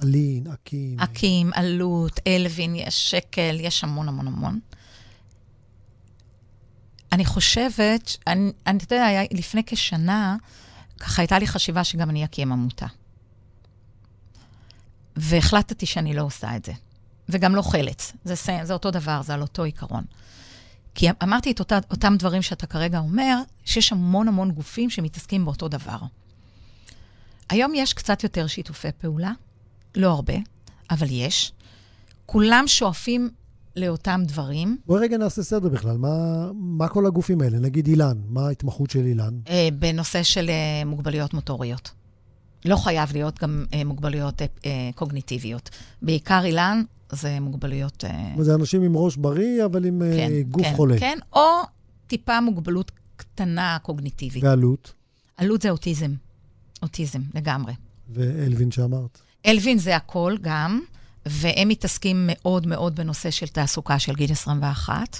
אלין, אקים. אקים, עלות, אלווין, יש שקל, יש המון המון המון. אני חושבת, אני, אני אתה יודע, לפני כשנה, ככה הייתה לי חשיבה שגם אני אקים עמותה. והחלטתי שאני לא עושה את זה. וגם לא חלץ. זה, זה אותו דבר, זה על אותו עיקרון. כי אמרתי את אותה, אותם דברים שאתה כרגע אומר, שיש המון המון גופים שמתעסקים באותו דבר. היום יש קצת יותר שיתופי פעולה, לא הרבה, אבל יש. כולם שואפים לאותם דברים. בואי רגע נעשה סדר בכלל. מה, מה כל הגופים האלה? נגיד אילן, מה ההתמחות של אילן? אה, בנושא של אה, מוגבלויות מוטוריות. לא חייב להיות גם אה, מוגבלויות אה, אה, קוגניטיביות. בעיקר אילן זה מוגבלויות... אה... זה אנשים עם ראש בריא, אבל עם אה, כן, גוף כן, חולה. כן, או טיפה מוגבלות קטנה קוגניטיבית. ועלות? עלות זה אוטיזם. אוטיזם, לגמרי. ואלווין שאמרת? אלווין זה הכל גם, והם מתעסקים מאוד מאוד בנושא של תעסוקה של גיל 21.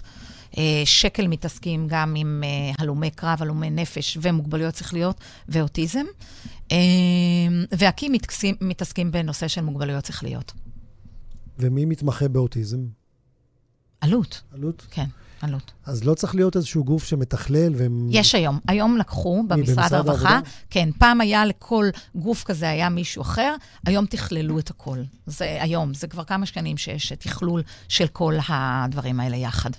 אה, שקל מתעסקים גם עם אה, הלומי קרב, הלומי נפש ומוגבלויות שכליות ואוטיזם. אה, והקים מתעסקים, בנושא של מוגבלויות שכליות. ומי מתמחה באוטיזם? עלות. עלות? כן. עלות. אז לא צריך להיות איזשהו גוף שמתכלל והם... יש היום. היום לקחו במשרד הרווחה, כן, פעם היה לכל גוף כזה, היה מישהו אחר, היום תכללו את הכל. זה היום, זה כבר כמה שנים שיש תכלול של כל הדברים האלה יחד.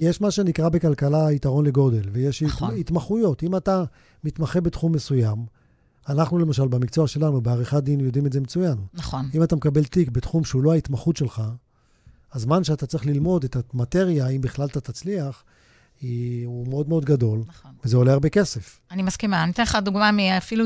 יש מה שנקרא בכלכלה יתרון לגודל, ויש נכון. התמחויות. אם אתה מתמחה בתחום מסוים, אנחנו למשל, במקצוע שלנו, בעריכת דין, יודעים את זה מצוין. נכון. אם אתה מקבל תיק בתחום שהוא לא ההתמחות שלך, הזמן שאתה צריך ללמוד את המטריה, אם בכלל אתה תצליח, היא, הוא מאוד מאוד גדול, נכון. וזה עולה הרבה כסף. אני מסכימה. אני אתן לך דוגמה אפילו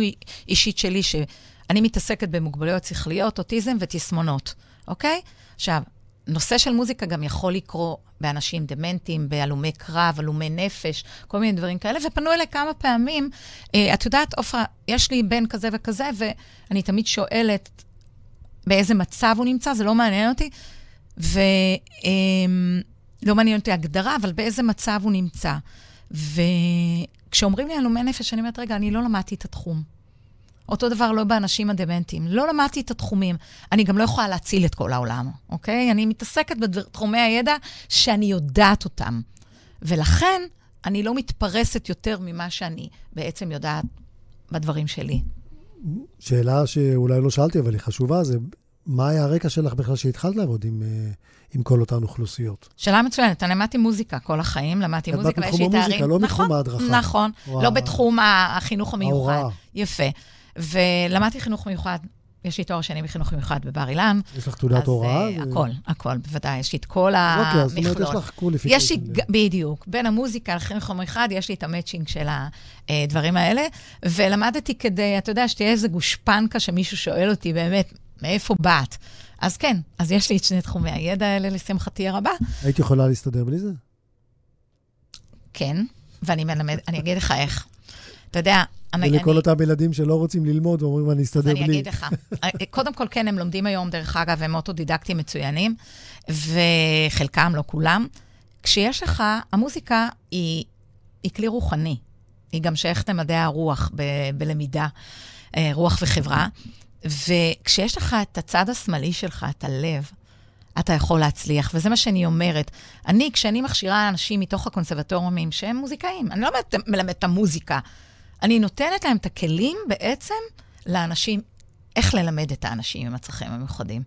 אישית שלי, שאני מתעסקת במוגבלויות שכליות, אוטיזם ותסמונות, אוקיי? עכשיו, נושא של מוזיקה גם יכול לקרות באנשים דמנטיים, בהלומי קרב, הלומי נפש, כל מיני דברים כאלה, ופנו אליי כמה פעמים. אה, את יודעת, עופרה, יש לי בן כזה וכזה, ואני תמיד שואלת באיזה מצב הוא נמצא, זה לא מעניין אותי, ולא מעניין אותי הגדרה, אבל באיזה מצב הוא נמצא. וכשאומרים לי הלומי נפש, אני אומרת, רגע, אני לא למדתי את התחום. אותו דבר לא באנשים הדמנטיים. לא למדתי את התחומים. אני גם לא יכולה להציל את כל העולם, אוקיי? אני מתעסקת בתחומי הידע שאני יודעת אותם. ולכן, אני לא מתפרסת יותר ממה שאני בעצם יודעת בדברים שלי. שאלה שאולי לא שאלתי, אבל היא חשובה, זה מה היה הרקע שלך בכלל שהתחלת לעבוד עם, אה, עם כל אותן אוכלוסיות? שאלה מצוינת. אני למדתי מוזיקה כל החיים, למדתי מוזיקה, ויש לי תארים. את בתחום המוזיקה, לא נכון, בתחום ההדרכה. נכון, וואו. לא בתחום החינוך המיוחד. ההוראה. יפה. ולמדתי חינוך מיוחד. יש לי תואר שני בחינוך מיוחד בבר אילן. יש לך תעודת הוראה? אז uh, הכל, הכל, בוודאי. יש לי את כל המכלול. אוקיי, זאת אומרת, יש לך קוליפיקציה. יש לי, בדיוק. בין המוזיקה לחינוך מיוחד, יש לי את המצ'ינג של הדברים האלה. ולמדתי כדי, אתה יודע, שתהיה איזה גושפנקה שמישהו שואל אותי באמת, מאיפה באת? אז כן, אז יש לי את שני תחומי הידע האלה, לשמחתי הרבה. היית יכולה להסתדר בלי זה? כן, ואני מלמד, אני אגיד לך איך. אתה יודע. ולכל אני... אותם ילדים שלא רוצים ללמוד ואומרים, אני אסתדר בלי. אז אני אגיד לך. קודם כל, כן, הם לומדים היום, דרך אגב, הם אוטודידקטים מצוינים, וחלקם, לא כולם. כשיש לך, המוזיקה היא, היא כלי רוחני. היא גם שייכת למדעי הרוח ב, בלמידה, אה, רוח וחברה. וכשיש לך את הצד השמאלי שלך, את הלב, אתה יכול להצליח, וזה מה שאני אומרת. אני, כשאני מכשירה אנשים מתוך הקונסרבטוריונים שהם מוזיקאים, אני לא מלמדת את המוזיקה, אני נותנת להם את הכלים בעצם לאנשים, איך ללמד את האנשים עם הצרכים המיוחדים.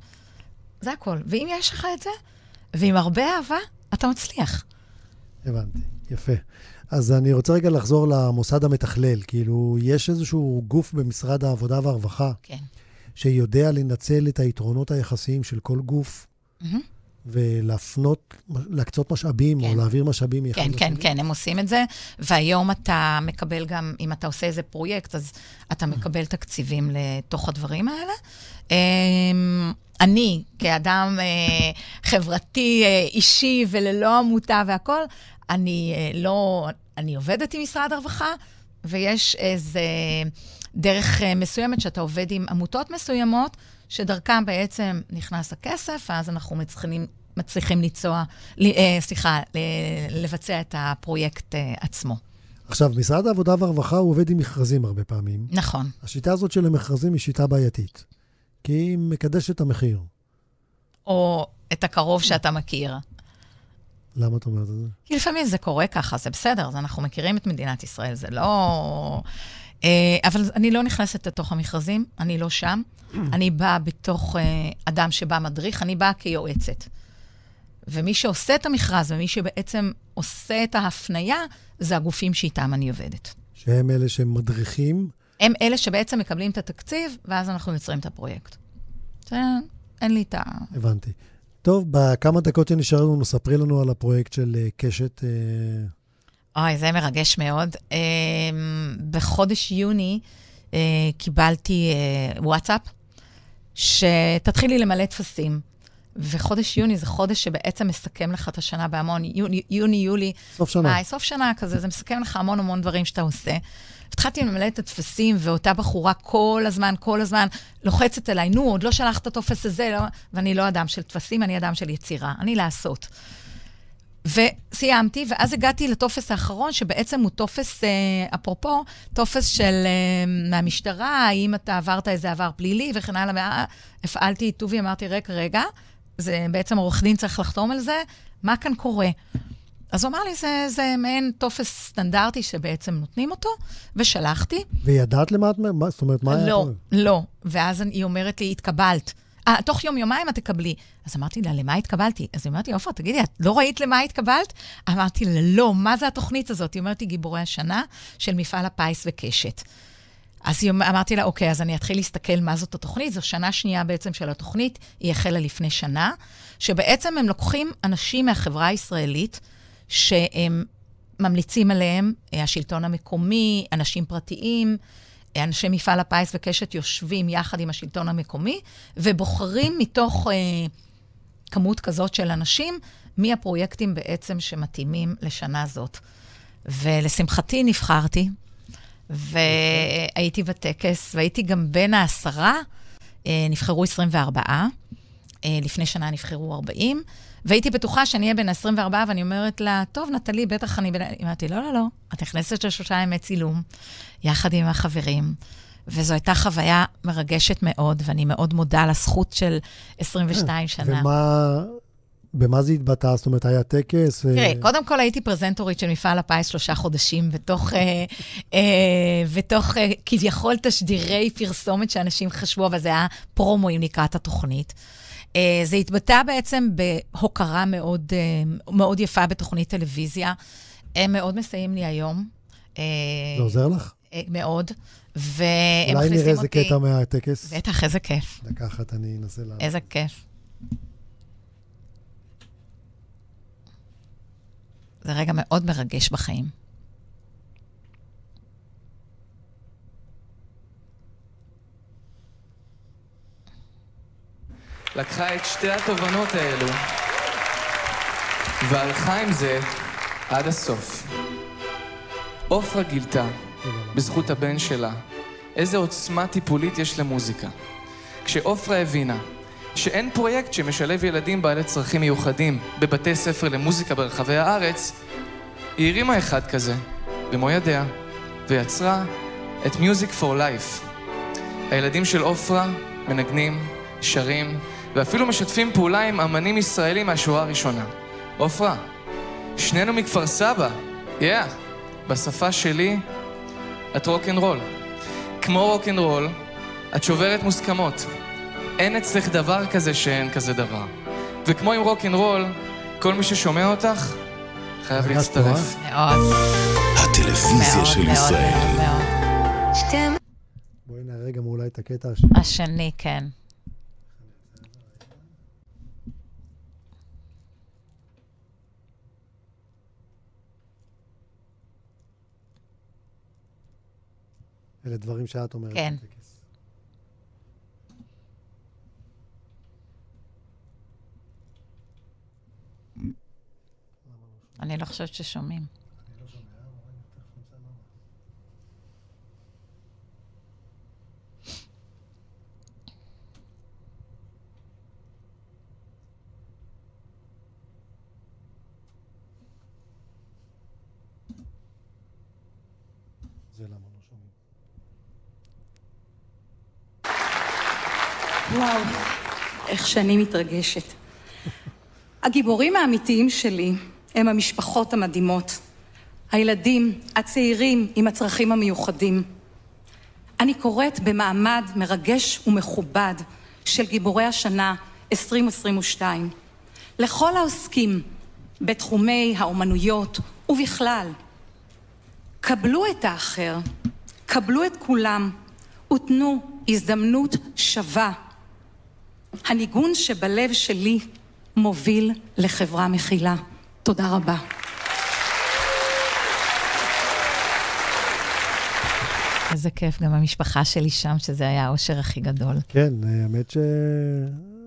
זה הכל. ואם יש לך את זה, ועם הרבה אהבה, אתה מצליח. הבנתי, יפה. אז אני רוצה רגע לחזור למוסד המתכלל. כאילו, יש איזשהו גוף במשרד העבודה והרווחה, כן. שיודע לנצל את היתרונות היחסיים של כל גוף, mm-hmm. ולהפנות, להקצות משאבים, כן. או להעביר משאבים מאחד כן, כן, כן, הם עושים את זה. והיום אתה מקבל גם, אם אתה עושה איזה פרויקט, אז אתה מקבל תקציבים לתוך הדברים האלה. אמ, אני, כאדם אה, חברתי, אה, אישי וללא עמותה והכול, אני אה, לא, אני עובדת עם משרד הרווחה, ויש איזה דרך מסוימת שאתה עובד עם עמותות מסוימות, שדרכם בעצם נכנס הכסף, ואז אנחנו מצליחים, מצליחים ליצוע, אה, סליחה, לבצע את הפרויקט אה, עצמו. עכשיו, משרד העבודה והרווחה הוא עובד עם מכרזים הרבה פעמים. נכון. השיטה הזאת של המכרזים היא שיטה בעייתית, כי היא מקדשת את המחיר. או את הקרוב שאתה מכיר. למה את אומרת את זה? כי לפעמים זה קורה ככה, זה בסדר, אנחנו מכירים את מדינת ישראל, זה לא... אה, אבל אני לא נכנסת לתוך המכרזים, אני לא שם. אני באה בתוך אדם שבא מדריך, אני באה כיועצת. ומי שעושה את המכרז ומי שבעצם עושה את ההפניה, זה הגופים שאיתם אני עובדת. שהם אלה שמדריכים? הם אלה שבעצם מקבלים את התקציב, ואז אנחנו יוצרים את הפרויקט. זה, אין לי את ה... הבנתי. טוב, בכמה דקות שנשארו לנו, ספרי לנו על הפרויקט של אה, קשת. אוי, זה מרגש מאוד. Uh, בחודש יוני קיבלתי וואטסאפ, שתתחילי למלא טפסים. וחודש יוני זה חודש שבעצם מסכם לך את השנה בהמון, יוני, יוני יולי. סוף שנה. מאי, סוף שנה כזה, זה מסכם לך המון המון דברים שאתה עושה. התחלתי למלא את הטפסים, ואותה בחורה כל הזמן, כל הזמן לוחצת אליי, נו, עוד לא שלחת את הטופס הזה, לא... ואני לא אדם של טפסים, אני אדם של יצירה, אני לעשות. וסיימתי, ואז הגעתי לטופס האחרון, שבעצם הוא טופס, אה, אפרופו, טופס של, אה, מהמשטרה, האם אתה עברת איזה עבר פלילי וכן הלאה. הפעלתי את טובי, אמרתי, רגע, רגע, זה בעצם עורך דין צריך לחתום על זה, מה כאן קורה? אז הוא אמר לי, זה, זה מעין טופס סטנדרטי שבעצם נותנים אותו, ושלחתי. וידעת למה את, זאת אומרת, מה היה? לא, לא. ואז היא אומרת לי, התקבלת. אה, תוך יום-יומיים את תקבלי. אז אמרתי לה, למה התקבלתי? אז היא אומרת לי, עופר, תגידי, את לא ראית למה התקבלת? אמרתי לה, לא, מה זה התוכנית הזאת? היא אומרת לי, גיבורי השנה של מפעל הפיס וקשת. אז אמרתי לה, אוקיי, אז אני אתחיל להסתכל מה זאת התוכנית. זו שנה שנייה בעצם של התוכנית, היא החלה לפני שנה, שבעצם הם לוקחים אנשים מהחברה הישראלית, שהם ממליצים עליהם, השלטון המקומי, אנשים פרטיים, אנשי מפעל הפיס וקשת יושבים יחד עם השלטון המקומי, ובוחרים מתוך אה, כמות כזאת של אנשים, מי הפרויקטים בעצם שמתאימים לשנה זאת. ולשמחתי נבחרתי, והייתי בטקס, והייתי גם בין העשרה, אה, נבחרו 24, אה, לפני שנה נבחרו 40, והייתי בטוחה שאני אהיה בין 24, ואני אומרת לה, טוב, נטלי, בטח אני בין... אמרתי, לא, לא, לא, את נכנסת לשלושה ימי צילום, יחד עם החברים, וזו הייתה חוויה מרגשת מאוד, ואני מאוד מודה לזכות של 22 שנה. ומה... במה זה התבטא? זאת אומרת, היה טקס? תראה, אה... קודם כל הייתי פרזנטורית של מפעל הפיס שלושה חודשים, בתוך, אה, אה, בתוך אה, כביכול תשדירי פרסומת שאנשים חשבו, אבל זה היה פרומואים לקראת התוכנית. אה, זה התבטא בעצם בהוקרה מאוד, אה, מאוד יפה בתוכנית טלוויזיה. הם מאוד מסייעים לי היום. אה, זה עוזר לך? מאוד. והם מכניסים אותי... אולי נראה איזה קטע מהטקס? בטח, איזה כיף. דקה אחת אני אנסה לה... איזה כיף. זה רגע מאוד מרגש בחיים. לקחה את שתי התובנות האלו והלכה עם זה עד הסוף. עופרה גילתה, בזכות הבן שלה, איזה עוצמה טיפולית יש למוזיקה. כשעופרה הבינה שאין פרויקט שמשלב ילדים בעלי צרכים מיוחדים בבתי ספר למוזיקה ברחבי הארץ, היא הרימה אחד כזה, במו ידיה, ויצרה את Music for Life. הילדים של עופרה מנגנים, שרים, ואפילו משתפים פעולה עם אמנים ישראלים מהשורה הראשונה. עופרה, שנינו מכפר סבא, יא, yeah. בשפה שלי, את רוקנרול. כמו רוקנרול, את שוברת מוסכמות. אין אצלך דבר כזה שאין כזה דבר. וכמו עם רוקנרול, כל מי ששומע אותך חייב להצטרף. מאוד. הטלוויזיה של ישראל. בואי נראה גם אולי את הקטע השני. השני, כן. אלה דברים שאת אומרת כן. בטקס. אני לא חושבת ששומעים. וואו, איך שאני מתרגשת. הגיבורים האמיתיים שלי הם המשפחות המדהימות. הילדים, הצעירים עם הצרכים המיוחדים. אני קוראת במעמד מרגש ומכובד של גיבורי השנה 2022 לכל העוסקים בתחומי האומנויות ובכלל. קבלו את האחר, קבלו את כולם ותנו הזדמנות שווה הניגון שבלב שלי מוביל לחברה מכילה. תודה רבה. איזה כיף, גם המשפחה שלי שם, שזה היה האושר הכי גדול. כן, האמת ש...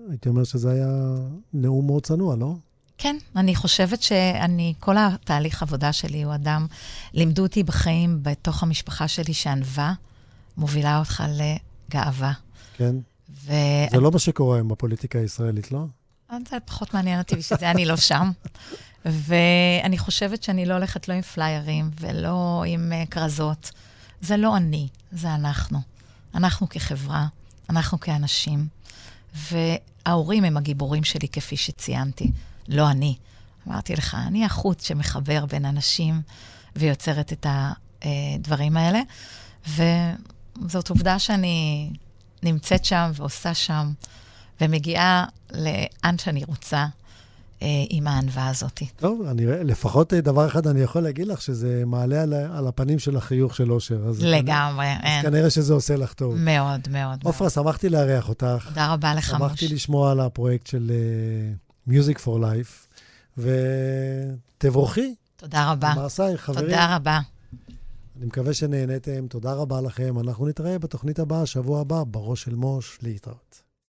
הייתי אומר שזה היה נאום מאוד צנוע, לא? כן, אני חושבת שאני, כל התהליך עבודה שלי הוא אדם, לימדו אותי בחיים בתוך המשפחה שלי שענווה מובילה אותך לגאווה. כן. ו... זה לא מה שקורה היום בפוליטיקה הישראלית, לא? זה פחות מעניין אותי, בשביל זה אני לא שם. ואני חושבת שאני לא הולכת לא עם פליירים ולא עם uh, כרזות. זה לא אני, זה אנחנו. אנחנו כחברה, אנחנו כאנשים. וההורים הם הגיבורים שלי, כפי שציינתי, לא אני. אמרתי לך, אני החוט שמחבר בין אנשים ויוצרת את הדברים האלה. וזאת עובדה שאני נמצאת שם ועושה שם, ומגיעה לאן שאני רוצה. אה, עם הענווה הזאת. טוב, אני, לפחות דבר אחד אני יכול להגיד לך, שזה מעלה על, על הפנים של החיוך של אושר. לגמרי, כנראה, אין. אז כנראה שזה עושה לך טוב. מאוד, מאוד. עופרה, שמחתי לארח אותך. תודה רבה לך, מוש. שמחתי לשמוע על הפרויקט של uh, Music for Life, ותבורכי. תודה רבה. מעשיי, חברים. תודה רבה. אני מקווה שנהניתם, תודה רבה לכם. אנחנו נתראה בתוכנית הבאה, שבוע הבא, בראש של מוש, להתראות.